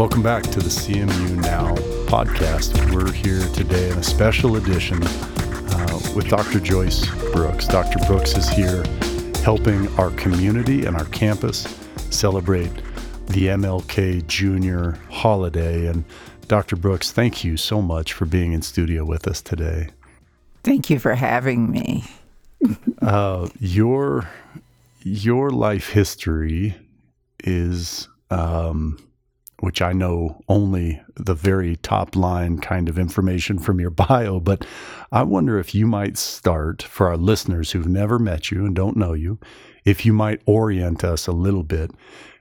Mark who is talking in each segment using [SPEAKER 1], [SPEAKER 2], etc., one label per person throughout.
[SPEAKER 1] Welcome back to the CMU Now podcast. We're here today in a special edition uh, with Dr. Joyce Brooks. Dr. Brooks is here helping our community and our campus celebrate the MLK Junior holiday. And Dr. Brooks, thank you so much for being in studio with us today.
[SPEAKER 2] Thank you for having me.
[SPEAKER 1] uh, your your life history is, um, which I know only the very top line kind of information from your bio, but I wonder if you might start for our listeners who've never met you and don't know you, if you might orient us a little bit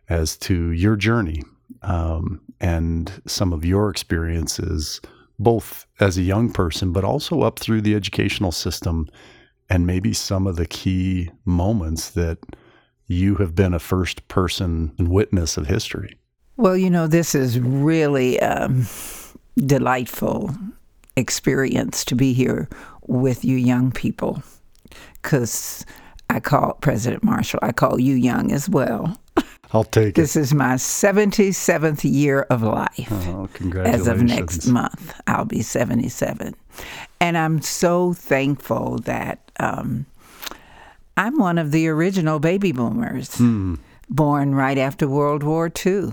[SPEAKER 1] as to your journey um, and some of your experiences, both as a young person, but also up through the educational system, and maybe some of the key moments that you have been a first person witness of history.
[SPEAKER 2] Well, you know, this is really a um, delightful experience to be here with you young people because I call President Marshall, I call you young as well.
[SPEAKER 1] I'll take
[SPEAKER 2] this it. This is my 77th year of life.
[SPEAKER 1] Oh, congratulations.
[SPEAKER 2] As of next month, I'll be 77. And I'm so thankful that um, I'm one of the original baby boomers, hmm. born right after World War II.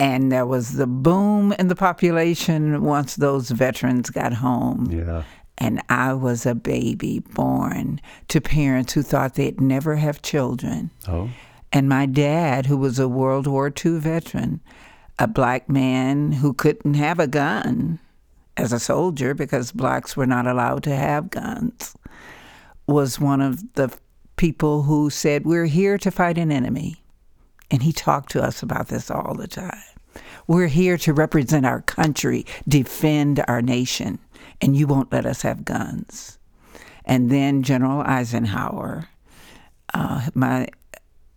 [SPEAKER 2] And there was the boom in the population once those veterans got home.
[SPEAKER 1] Yeah.
[SPEAKER 2] And I was a baby born to parents who thought they'd never have children.
[SPEAKER 1] Oh.
[SPEAKER 2] And my dad, who was a World War II veteran, a black man who couldn't have a gun as a soldier because blacks were not allowed to have guns, was one of the people who said, We're here to fight an enemy. And he talked to us about this all the time. We're here to represent our country, defend our nation, and you won't let us have guns. And then General Eisenhower, uh, my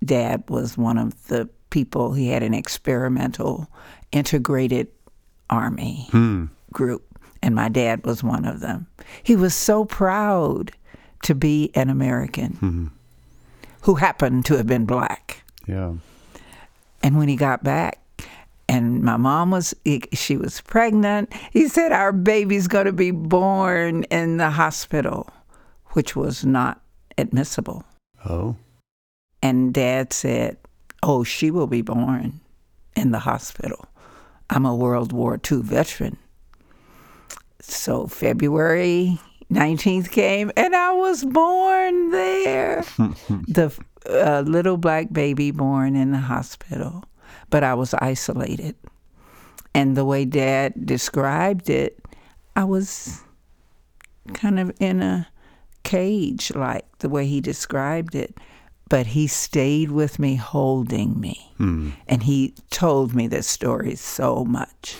[SPEAKER 2] dad was one of the people, he had an experimental integrated army
[SPEAKER 1] hmm.
[SPEAKER 2] group, and my dad was one of them. He was so proud to be an American
[SPEAKER 1] hmm.
[SPEAKER 2] who happened to have been black.
[SPEAKER 1] Yeah.
[SPEAKER 2] And when he got back, and my mom was she was pregnant he said our baby's going to be born in the hospital which was not admissible.
[SPEAKER 1] Oh.
[SPEAKER 2] And dad said oh she will be born in the hospital. I'm a world war ii veteran. So february 19th came and I was born there. the uh, little black baby born in the hospital, but I was isolated. And the way dad described it, I was kind of in a cage, like the way he described it. But he stayed with me, holding me.
[SPEAKER 1] Mm.
[SPEAKER 2] And he told me this story so much.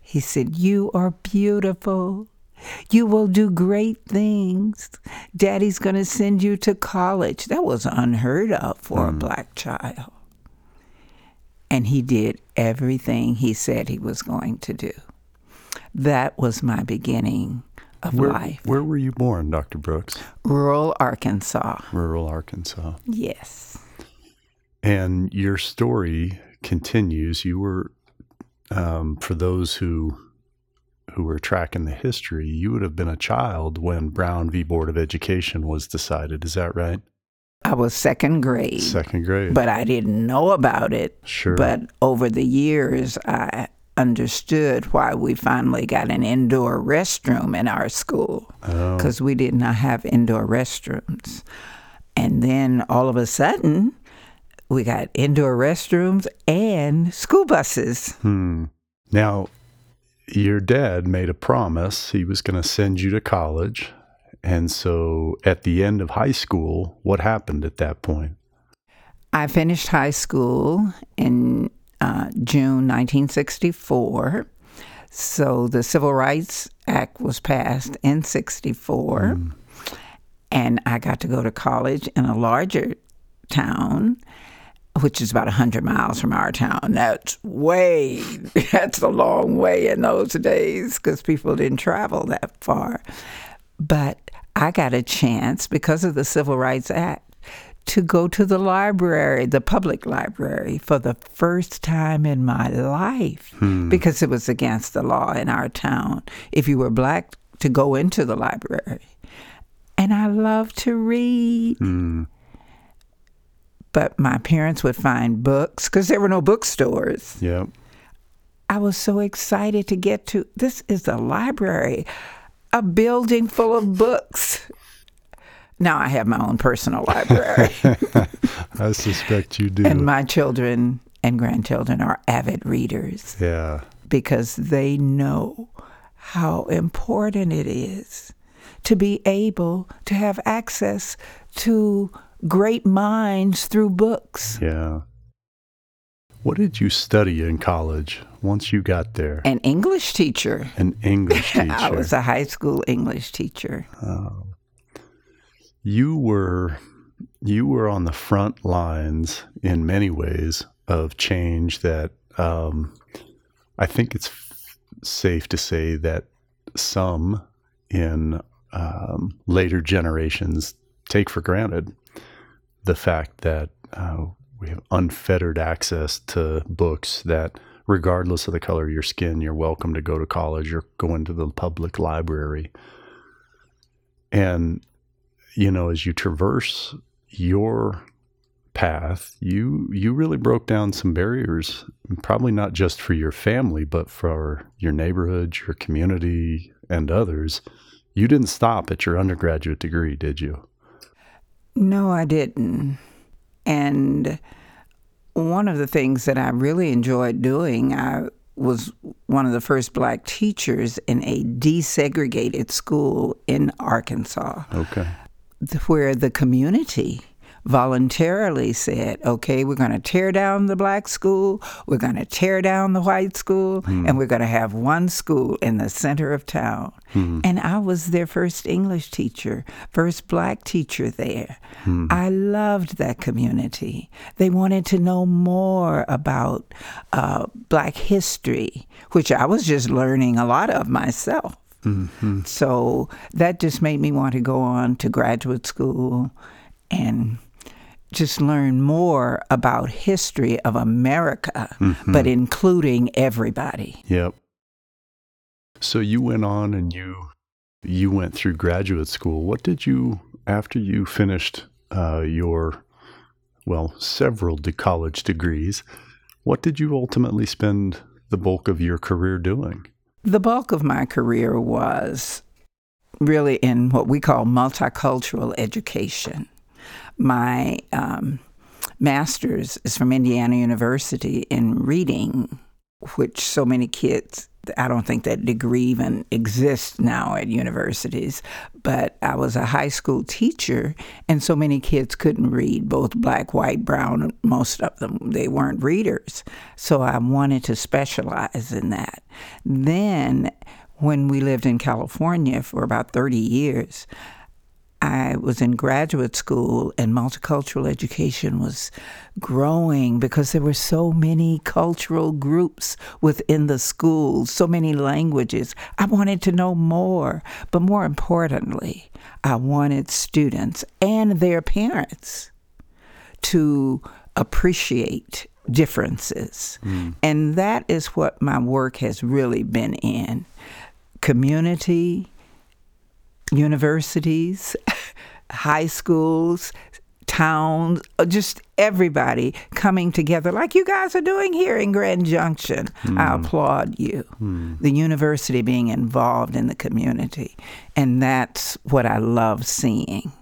[SPEAKER 2] He said, You are beautiful. You will do great things. Daddy's going to send you to college. That was unheard of for mm. a black child. And he did everything he said he was going to do. That was my beginning of
[SPEAKER 1] where,
[SPEAKER 2] life.
[SPEAKER 1] Where were you born, Dr. Brooks?
[SPEAKER 2] Rural Arkansas.
[SPEAKER 1] Rural Arkansas.
[SPEAKER 2] Yes.
[SPEAKER 1] And your story continues. You were, um, for those who who were tracking the history, you would have been a child when Brown v. Board of Education was decided. Is that right?
[SPEAKER 2] I was second grade.
[SPEAKER 1] Second grade.
[SPEAKER 2] But I didn't know about it.
[SPEAKER 1] Sure.
[SPEAKER 2] But over the years, I understood why we finally got an indoor restroom in our school because
[SPEAKER 1] oh.
[SPEAKER 2] we did not have indoor restrooms. And then all of a sudden, we got indoor restrooms and school buses.
[SPEAKER 1] Hmm. Now, your dad made a promise he was going to send you to college. And so at the end of high school, what happened at that point?
[SPEAKER 2] I finished high school in uh, June 1964. So the Civil Rights Act was passed in 64. Mm. And I got to go to college in a larger town which is about 100 miles from our town. That's way, that's a long way in those days because people didn't travel that far. But I got a chance because of the Civil Rights Act to go to the library, the public library, for the first time in my life
[SPEAKER 1] Hmm.
[SPEAKER 2] because it was against the law in our town if you were black to go into the library. And I love to read.
[SPEAKER 1] Hmm.
[SPEAKER 2] But my parents would find books because there were no bookstores.
[SPEAKER 1] Yep.
[SPEAKER 2] I was so excited to get to this is a library, a building full of books. Now I have my own personal library,
[SPEAKER 1] I suspect you do.
[SPEAKER 2] and my children and grandchildren are avid readers
[SPEAKER 1] yeah.
[SPEAKER 2] because they know how important it is to be able to have access to great minds through books.
[SPEAKER 1] Yeah. What did you study in college once you got there?
[SPEAKER 2] An English teacher.
[SPEAKER 1] An English teacher.
[SPEAKER 2] I was a high school English teacher.
[SPEAKER 1] Oh. You were you were on the front lines in many ways of change that um, I think it's f- safe to say that some in um, later generations take for granted the fact that uh, we have unfettered access to books that regardless of the color of your skin you're welcome to go to college or go into the public library. And you know as you traverse your path you you really broke down some barriers probably not just for your family but for your neighborhood your community and others. You didn't stop at your undergraduate degree did you
[SPEAKER 2] No, I didn't. And one of the things that I really enjoyed doing, I was one of the first black teachers in a desegregated school in Arkansas,
[SPEAKER 1] okay
[SPEAKER 2] where the community voluntarily said, okay, we're going to tear down the black school, we're going to tear down the white school, hmm. and we're going to have one school in the center of town. Hmm. And I was their first English teacher, first black teacher there. Hmm. I loved that community. They wanted to know more about uh, black history, which I was just learning a lot of myself. Mm-hmm. So that just made me want to go on to graduate school and just learn more about history of America, but including everybody.
[SPEAKER 1] Yep. So you went on and you you went through graduate school. What did you after you finished uh, your well several de- college degrees? What did you ultimately spend the bulk of your career doing?
[SPEAKER 2] The bulk of my career was really in what we call multicultural education. My um, master's is from Indiana University in reading, which so many kids, I don't think that degree even exists now at universities, but I was a high school teacher, and so many kids couldn't read, both black, white, brown, most of them, they weren't readers. So I wanted to specialize in that. Then, when we lived in California for about 30 years, I was in graduate school and multicultural education was growing because there were so many cultural groups within the schools, so many languages. I wanted to know more, but more importantly, I wanted students and their parents to appreciate differences. Hmm. And that is what my work has really been in community, universities, high schools, towns, uh, just everybody coming together like you guys are doing here in Grand Junction. I hmm. applaud you. Hmm. The university being involved in the community. And that's what I love seeing.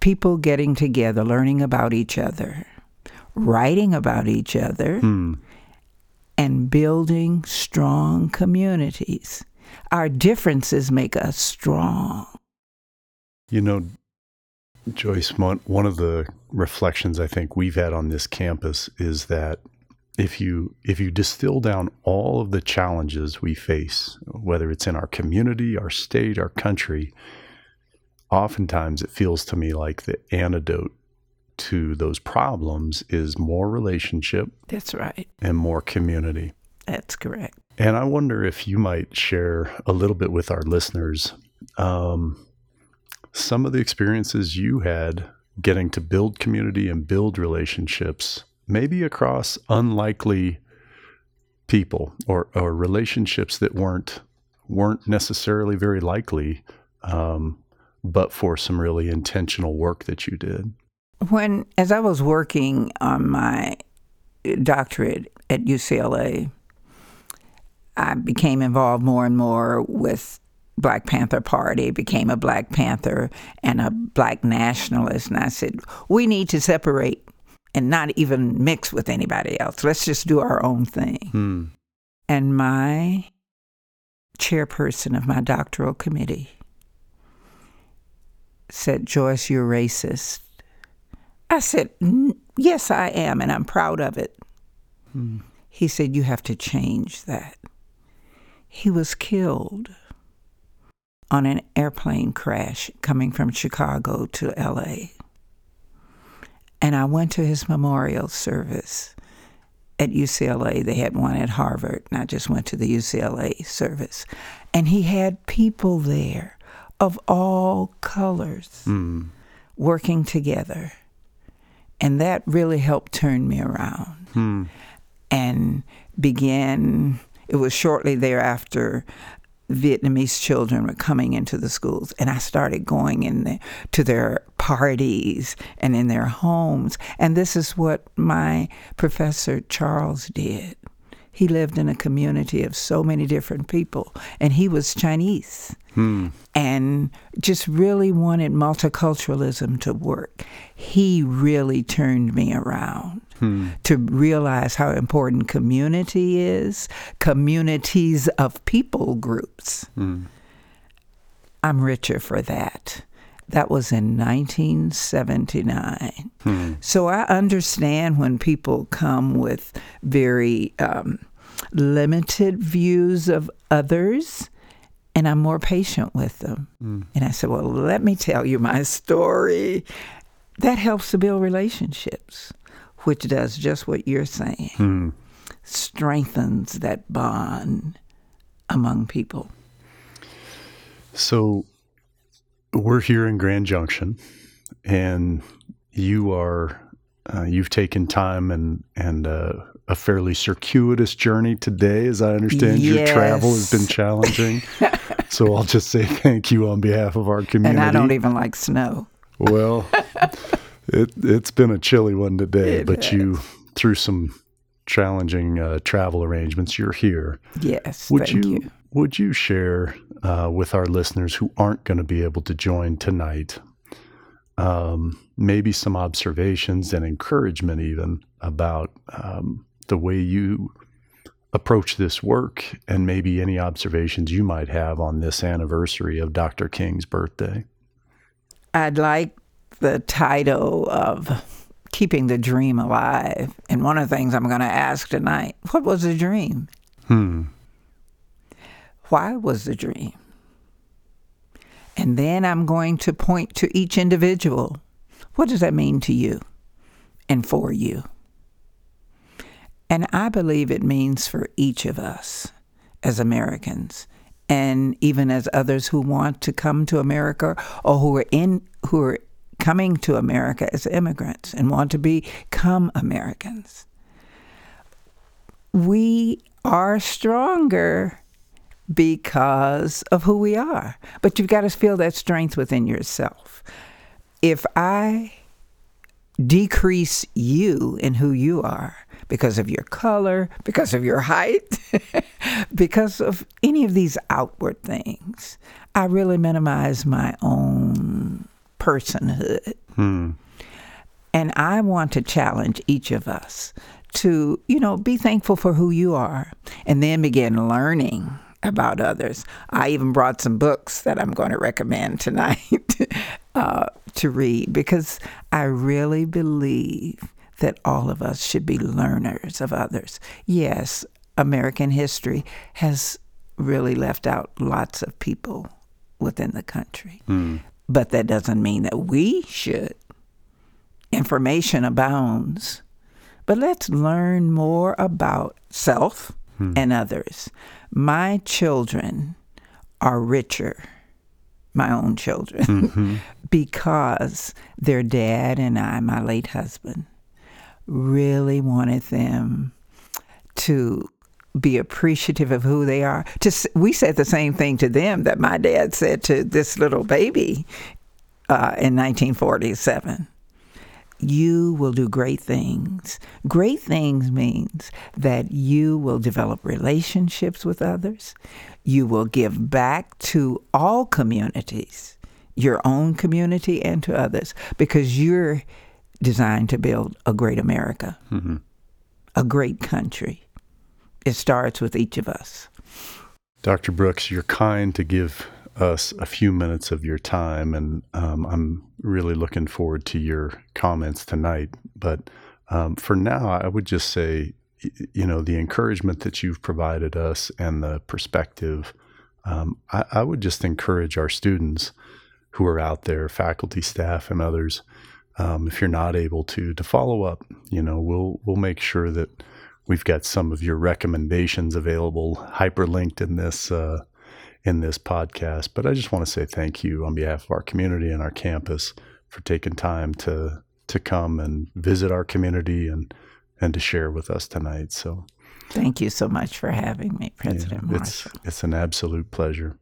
[SPEAKER 2] People getting together, learning about each other, writing about each other, hmm. and building strong communities. Our differences make us strong.
[SPEAKER 1] You know, Joyce, one one of the reflections I think we've had on this campus is that if you if you distill down all of the challenges we face, whether it's in our community, our state, our country, oftentimes it feels to me like the antidote to those problems is more relationship
[SPEAKER 2] That's right.
[SPEAKER 1] and more community.
[SPEAKER 2] That's correct.
[SPEAKER 1] And I wonder if you might share a little bit with our listeners um, some of the experiences you had getting to build community and build relationships, maybe across unlikely people or, or relationships that weren't weren't necessarily very likely, um, but for some really intentional work that you did.
[SPEAKER 2] When, as I was working on my doctorate at UCLA, I became involved more and more with Black Panther Party, became a Black Panther and a Black nationalist. And I said, we need to separate and not even mix with anybody else. Let's just do our own thing.
[SPEAKER 1] Hmm.
[SPEAKER 2] And my chairperson of my doctoral committee said, Joyce, you're racist. I said, Yes, I am, and I'm proud of it.
[SPEAKER 1] Hmm.
[SPEAKER 2] He said, You have to change that. He was killed on an airplane crash coming from Chicago to LA. And I went to his memorial service at UCLA. They had one at Harvard, and I just went to the UCLA service. And he had people there of all colors
[SPEAKER 1] Mm.
[SPEAKER 2] working together. And that really helped turn me around
[SPEAKER 1] Hmm.
[SPEAKER 2] and began, it was shortly thereafter. Vietnamese children were coming into the schools, and I started going in the, to their parties and in their homes. And this is what my professor Charles did. He lived in a community of so many different people, and he was Chinese
[SPEAKER 1] Hmm.
[SPEAKER 2] and just really wanted multiculturalism to work. He really turned me around
[SPEAKER 1] Hmm.
[SPEAKER 2] to realize how important community is, communities of people groups.
[SPEAKER 1] Hmm.
[SPEAKER 2] I'm richer for that. That was in 1979.
[SPEAKER 1] Hmm.
[SPEAKER 2] So I understand when people come with very um, limited views of others, and I'm more patient with them.
[SPEAKER 1] Hmm.
[SPEAKER 2] And I said, Well, let me tell you my story. That helps to build relationships, which does just what you're saying
[SPEAKER 1] Hmm.
[SPEAKER 2] strengthens that bond among people.
[SPEAKER 1] So we're here in Grand Junction, and you are uh, you've taken time and and uh, a fairly circuitous journey today, as I understand. Your travel has been challenging, so I'll just say thank you on behalf of our community.
[SPEAKER 2] And I don't even like snow.
[SPEAKER 1] Well, it it's been a chilly one today,
[SPEAKER 2] It
[SPEAKER 1] but you through some challenging uh, travel arrangements, you're here.
[SPEAKER 2] Yes,
[SPEAKER 1] Would
[SPEAKER 2] thank
[SPEAKER 1] you,
[SPEAKER 2] you.
[SPEAKER 1] would you share uh, with our listeners who aren't going to be able to join tonight, um, maybe some observations and encouragement even about um, the way you approach this work, and maybe any observations you might have on this anniversary of Dr. King's birthday?
[SPEAKER 2] I'd like the title of Keeping the Dream Alive. And one of the things I'm going to ask tonight what was the dream?
[SPEAKER 1] Hmm.
[SPEAKER 2] Why was the dream? And then I'm going to point to each individual. What does that mean to you and for you? And I believe it means for each of us as Americans and even as others who want to come to America or who are in who are coming to America as immigrants and want to become Americans. We are stronger because of who we are. But you've got to feel that strength within yourself. If I decrease you in who you are because of your color, because of your height, because of any of these outward things, I really minimize my own personhood.
[SPEAKER 1] Hmm.
[SPEAKER 2] And I want to challenge each of us to, you know, be thankful for who you are and then begin learning about others. I even brought some books that I'm going to recommend tonight uh, to read because I really believe that all of us should be learners of others. Yes, American history has really left out lots of people within the country,
[SPEAKER 1] Hmm.
[SPEAKER 2] But that doesn't mean that we should information abounds. But let's learn more about self hmm. and others. My children are richer, my own children, mm-hmm. because their dad and I, my late husband, really wanted them to be appreciative of who they are. Just we said the same thing to them that my dad said to this little baby uh, in 1947. You will do great things. Great things means that you will develop relationships with others. You will give back to all communities, your own community and to others, because you're designed to build a great America, mm-hmm. a great country. It starts with each of us.
[SPEAKER 1] Dr. Brooks, you're kind to give us a few minutes of your time, and um, I'm really looking forward to your comments tonight. But um, for now, I would just say, you know, the encouragement that you've provided us and the perspective, um, I, I, would just encourage our students who are out there, faculty, staff, and others, um, if you're not able to, to follow up. You know, we'll we'll make sure that we've got some of your recommendations available, hyperlinked in this. Uh, in this podcast. But I just want to say thank you on behalf of our community and our campus for taking time to to come and visit our community and and to share with us tonight. So
[SPEAKER 2] thank you so much for having me, President yeah,
[SPEAKER 1] Marshall. It's, it's an absolute pleasure.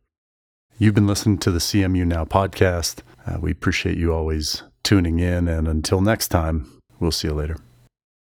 [SPEAKER 1] You've been listening to the CMU Now podcast. Uh, we appreciate you always tuning in. And until next time, we'll see you later.